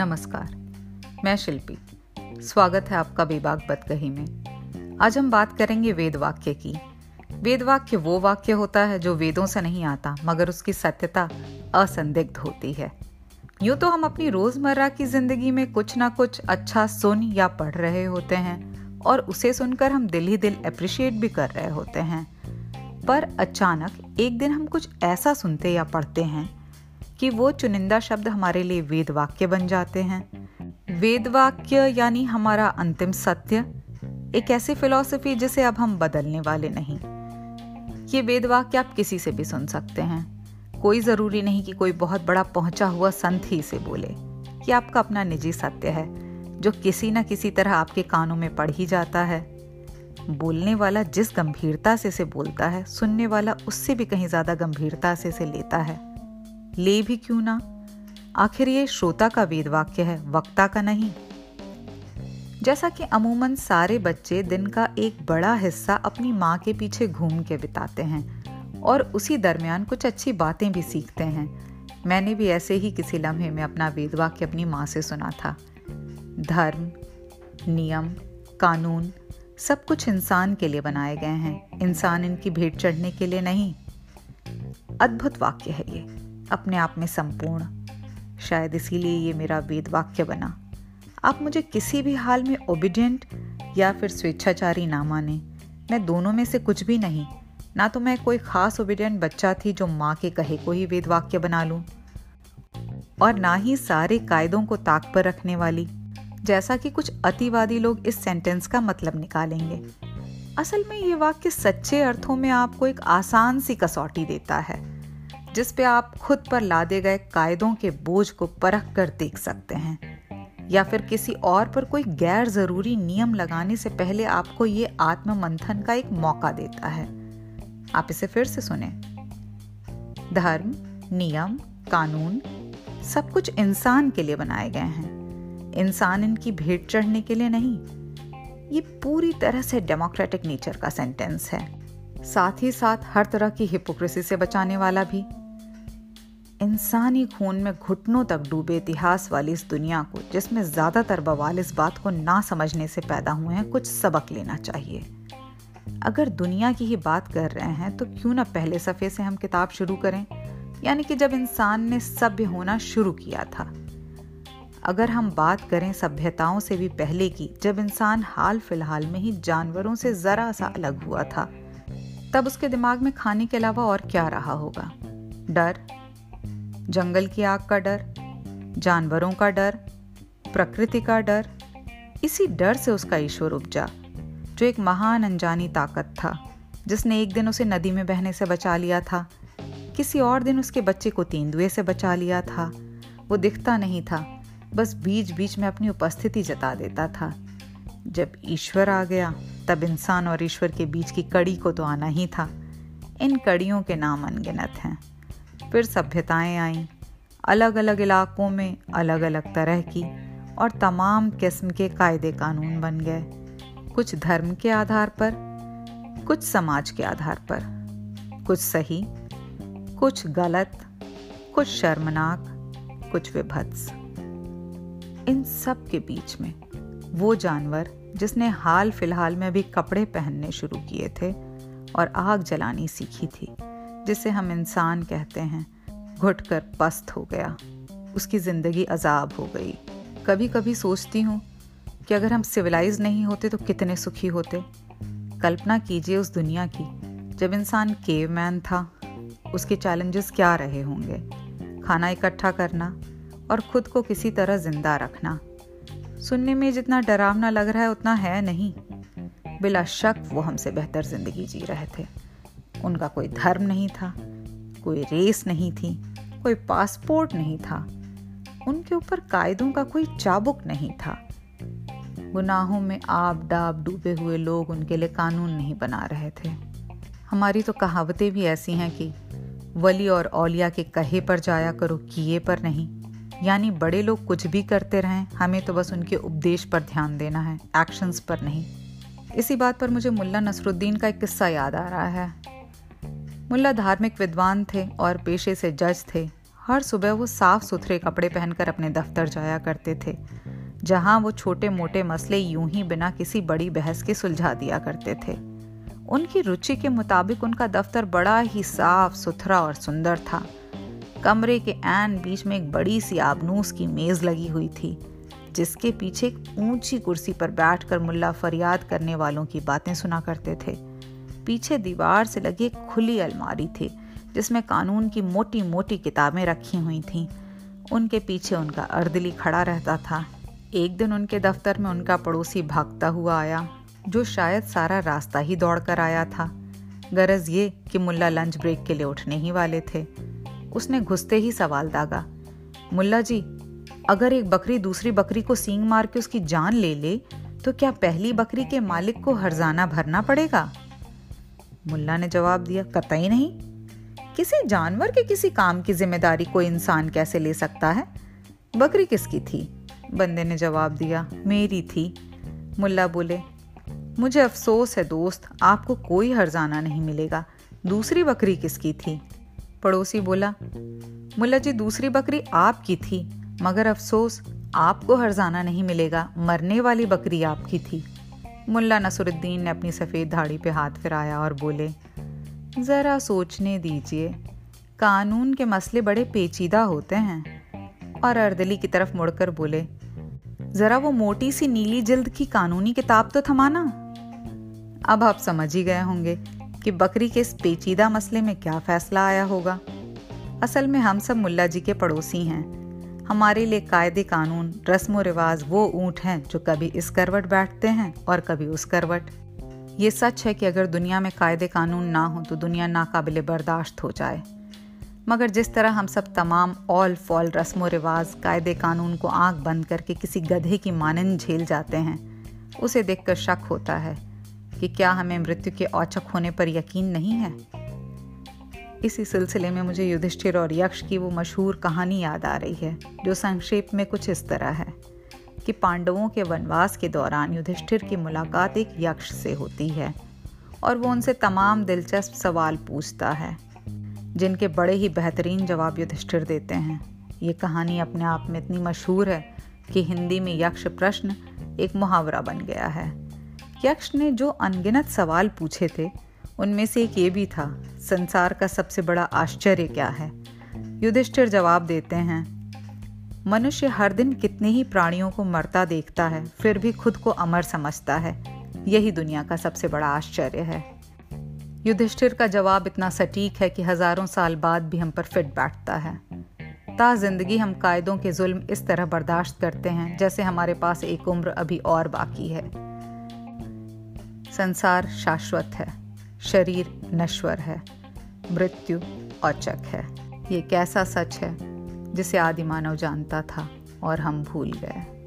नमस्कार, मैं शिल्पी। स्वागत है आपका बेबाक बदकही में। आज हम बात करेंगे वेद वाक्य की। वेद वाक्य वो वाक्य होता है जो वेदों से नहीं आता, मगर उसकी सत्यता असंदिग्ध होती है। यूँ तो हम अपनी रोज़मर्रा की ज़िंदगी में कुछ ना कुछ अच्छा सुन या पढ़ रहे होते हैं, और उसे सुनकर हम दिल ही दिल अप्रिशिएट भी कर रहे होते हैं। पर अचानक एक दिन हम कुछ ऐसा सुनते या पढ़ते हैं कि वो चुनिंदा शब्द हमारे लिए वेद वाक्य बन जाते हैं। वेद वाक्य यानी हमारा अंतिम सत्य, एक ऐसी फिलॉसफी जिसे अब हम बदलने वाले नहीं। ये वेद वाक्य आप किसी से भी सुन सकते हैं। कोई ज़रूरी नहीं कि कोई बहुत बड़ा पहुँचा हुआ संत ही इसे बोले। ये आपका अपना निजी सत्य है, जो किसी न किसी तरह आपके कानों में पड़ ही जाता है। बोलने वाला जिस गंभीरता से इसे बोलता है, सुनने वाला उससे भी कहीं ज़्यादा गंभीरता से इसे लेता है। ले भी क्यों ना? आखिर ये श्रोता का वेद वाक्य है, वक्ता का नहीं। जैसा कि अमूमन सारे बच्चे दिन का एक बड़ा हिस्सा अपनी माँ के पीछे घूम के बिताते हैं और उसी दरमियान कुछ अच्छी बातें भी सीखते हैं। मैंने भी ऐसे ही किसी लम्हे में अपना वेद वाक्य अपनी माँ से सुना था। धर्म, नियम, कानून सब कुछ इंसान के लिए बनाए गए हैं। इंसान इनकी भेंट चढ़ने के लिए नहीं। अद्भुत वाक्य है ये। अपने आप में संपूर्ण। शायद इसीलिए ये मेरा वेद वाक्य बना। आप मुझे किसी भी हाल में ओबिडियंट या फिर स्वेच्छाचारी ना माने। मैं दोनों में से कुछ भी नहीं। ना तो मैं कोई खास ओबिडियंट बच्चा थी जो माँ के कहे को ही वेद वाक्य बना लूँ। और ना ही सारे कायदों को ताक पर रखने वाली। जैसा कि कुछ अतिवादी लोग इस सेंटेंस का मतलब निकालेंगे। असल में ये वाक्य सच्चे अर्थों में आपको एक आसान सी कसौटी देता है। जिस पे आप खुद पर लादे गए कायदों के बोझ को परख कर देख सकते हैं। या फिर किसी और पर कोई गैर ज़रूरी नियम लगाने से पहले आपको ये आत्म मंथन का एक मौका देता है। आप इसे फिर से सुने। धर्म, नियम, कानून, सब कुछ इंसान के लिए बनाए गए हैं। इंसान इनकी भेंट चढ़ने के लिए नहीं। ये पूरी तरह से डेमोक्रेटिक नेचर का सेंटेंस है। साथ ही साथ हर तरह की हिपोक्रेसी से बचाने वाला भी। इंसानी खून में घुटनों तक डूबे इतिहास वाली इस दुनिया को, जिसमें ज़्यादातर बवाल इस बात को ना समझने से पैदा हुए हैं, कुछ सबक लेना चाहिए। अगर दुनिया की ही बात कर रहे हैं तो क्यों ना पहले सफ़े से हम किताब शुरू करें? यानी कि जब इंसान ने सभ्य होना शुरू किया था। अगर हम बात करें सभ्यताओं से भी पहले की, जब इंसान हाल फ़िलहाल में ही जानवरों से ज़रा सा अलग हुआ था, तब उसके दिमाग में खाने के अलावा और क्या रहा होगा? डर जंगल की आग का डर, जानवरों का डर, प्रकृति का डर, इसी डर से उसका ईश्वर उपजा, जो एक महान अनजानी ताकत था, जिसने एक दिन उसे नदी में बहने से बचा लिया था, किसी और दिन उसके बच्चे को तेंदुए से बचा लिया था। वो दिखता नहीं था, बस बीच बीच में अपनी उपस्थिति जता देता था। जब ईश्वर आ गया, तब इंसान और ईश्वर के बीच की कड़ी को तो आना ही था। इन कड़ियों के नाम अनगिनत हैं। फिर सभ्यताएँ आईं। अलग अलग इलाकों में अलग अलग तरह की और तमाम किस्म के कायदे कानून बन गए। कुछ धर्म के आधार पर, कुछ समाज के आधार पर। कुछ सही, कुछ गलत, कुछ शर्मनाक, कुछ विभत्स। इन सब के बीच में वो जानवर जिसने हाल फ़िलहाल में भी कपड़े पहनने शुरू किए थे और आग जलानी सीखी थी जिसे हम इंसान कहते हैं घुट कर पस्त हो गया। उसकी ज़िंदगी अजाब हो गई। कभी कभी सोचती हूँ कि अगर हम सिविलाइज नहीं होते तो कितने सुखी होते। कल्पना कीजिए उस दुनिया की, जब इंसान केव मैन था, उसके चैलेंजेस क्या रहे होंगे? खाना इकट्ठा करना और खुद को किसी तरह ज़िंदा रखना। सुनने में जितना डरावना लग रहा है, उतना है नहीं। बिला शक वो हमसे बेहतर ज़िंदगी जी रहे थे। उनका कोई धर्म नहीं था, कोई रेस नहीं थी, कोई पासपोर्ट नहीं था। उनके ऊपर कायदों का कोई चाबुक नहीं था। गुनाहों में आप डाब डूबे हुए लोग उनके लिए कानून नहीं बना रहे थे। हमारी तो कहावतें भी ऐसी हैं कि वली और औलिया के कहे पर जाया करो, किए पर नहीं। यानी बड़े लोग कुछ भी करते रहें, हमें तो बस उनके उपदेश पर ध्यान देना है एक्शंस पर नहीं। इसी बात पर मुझे मुल्ला नसरुद्दीन का एक किस्सा याद आ रहा है। मुल्ला धार्मिक विद्वान थे और पेशे से जज थे। हर सुबह वो साफ़ सुथरे कपड़े पहनकर अपने दफ्तर जाया करते थे, जहाँ वो छोटे मोटे मसले यूँ ही बिना किसी बड़ी बहस के सुलझा दिया करते थे। उनकी रुचि के मुताबिक उनका दफ्तर बड़ा ही साफ़ सुथरा और सुंदर था। कमरे के एन बीच में एक बड़ी सी आबनूस की मेज लगी हुई थी, जिसके पीछे एक ऊँची कुर्सी पर बैठकर मुल्ला फरियाद करने वालों की बातें सुना करते थे। पीछे दीवार से लगी एक खुली अलमारी थी, जिसमें कानून की मोटी मोटी किताबें रखी हुई थीं। उनके पीछे उनका अर्दली खड़ा रहता था। एक दिन उनके दफ्तर में उनका पड़ोसी भागता हुआ आया, जो शायद सारा रास्ता ही दौड़ कर आया था। गरज ये कि मुल्ला लंच ब्रेक के लिए उठने ही वाले थे। उसने घुसते ही सवाल दागा, मुल्ला जी, अगर एक बकरी दूसरी बकरी को सींग मार के उसकी जान ले ले तो क्या पहली बकरी के मालिक को हरजाना भरना पड़ेगा? मुल्ला ने जवाब दिया, कतई नहीं। किसी जानवर के किसी काम की ज़िम्मेदारी कोई इंसान कैसे ले सकता है? बकरी किसकी थी? बंदे ने जवाब दिया, मेरी थी। मुल्ला बोले, मुझे अफसोस है दोस्त, आपको कोई हरजाना नहीं मिलेगा। दूसरी बकरी किसकी थी? पड़ोसी बोला, मुल्ला जी, दूसरी बकरी आपकी थी, मगर अफसोस, आपको हरजाना नहीं मिलेगा। मरने वाली बकरी आपकी थी। मुल्ला नसरुद्दीन ने अपनी सफ़ेद धाड़ी पे हाथ फिराया और बोले, ज़रा सोचने दीजिए, कानून के मसले बड़े पेचीदा होते हैं। और अर्दली की तरफ़ मुड़कर बोले, जरा वो मोटी सी नीली जल्द की कानूनी किताब तो थमाना? अब आप समझ ही गए होंगे कि बकरी के इस पेचीदा मसले में क्या फैसला आया होगा। असल में हम सब मुल्ला जी के पड़ोसी हैं। हमारे लिए कायदे, कानून, रस्म रिवाज वो ऊँट हैं जो कभी इस करवट बैठते हैं और कभी उस करवट। ये सच है कि अगर दुनिया में कायदे, कानून ना हो तो दुनिया नाकाबिल बर्दाश्त हो जाए। मगर जिस तरह हम सब तमाम ऑल फॉल रस्म रिवाज, कायदे, कानून को आँख बंद करके किसी गधे की मानंद झेल जाते हैं, उसे देखकर शक होता है कि क्या हमें मृत्यु के औचक होने पर यकीन नहीं है? इसी सिलसिले में मुझे युधिष्ठिर और यक्ष की वो मशहूर कहानी याद आ रही है, जो संक्षेप में कुछ इस तरह है कि पांडवों के वनवास के दौरान युधिष्ठिर की मुलाकात एक यक्ष से होती है और वो उनसे तमाम दिलचस्प सवाल पूछता है, जिनके बड़े ही बेहतरीन जवाब युधिष्ठिर देते हैं। ये कहानी अपने आप में इतनी मशहूर है कि हिंदी में यक्ष प्रश्न एक मुहावरा बन गया है। यक्ष ने जो अनगिनत सवाल पूछे थे उनमें से एक ये भी था, संसार का सबसे बड़ा आश्चर्य क्या है? युधिष्ठिर जवाब देते हैं, मनुष्य हर दिन कितने ही प्राणियों को मरता देखता है, फिर भी खुद को अमर समझता है। यही दुनिया का सबसे बड़ा आश्चर्य है। युधिष्ठिर का जवाब इतना सटीक है कि हज़ारों साल बाद भी हम पर फिट बैठता है। ता ज़िंदगी हम कायदों के जुल्म इस तरह बर्दाश्त करते हैं, जैसे हमारे पास एक उम्र अभी और बाकी है। संसार शाश्वत है। शरीर नश्वर है, मृत्यु औचक है। ये कैसा सच है जिसे आदि मानव जानता था और हम भूल गए?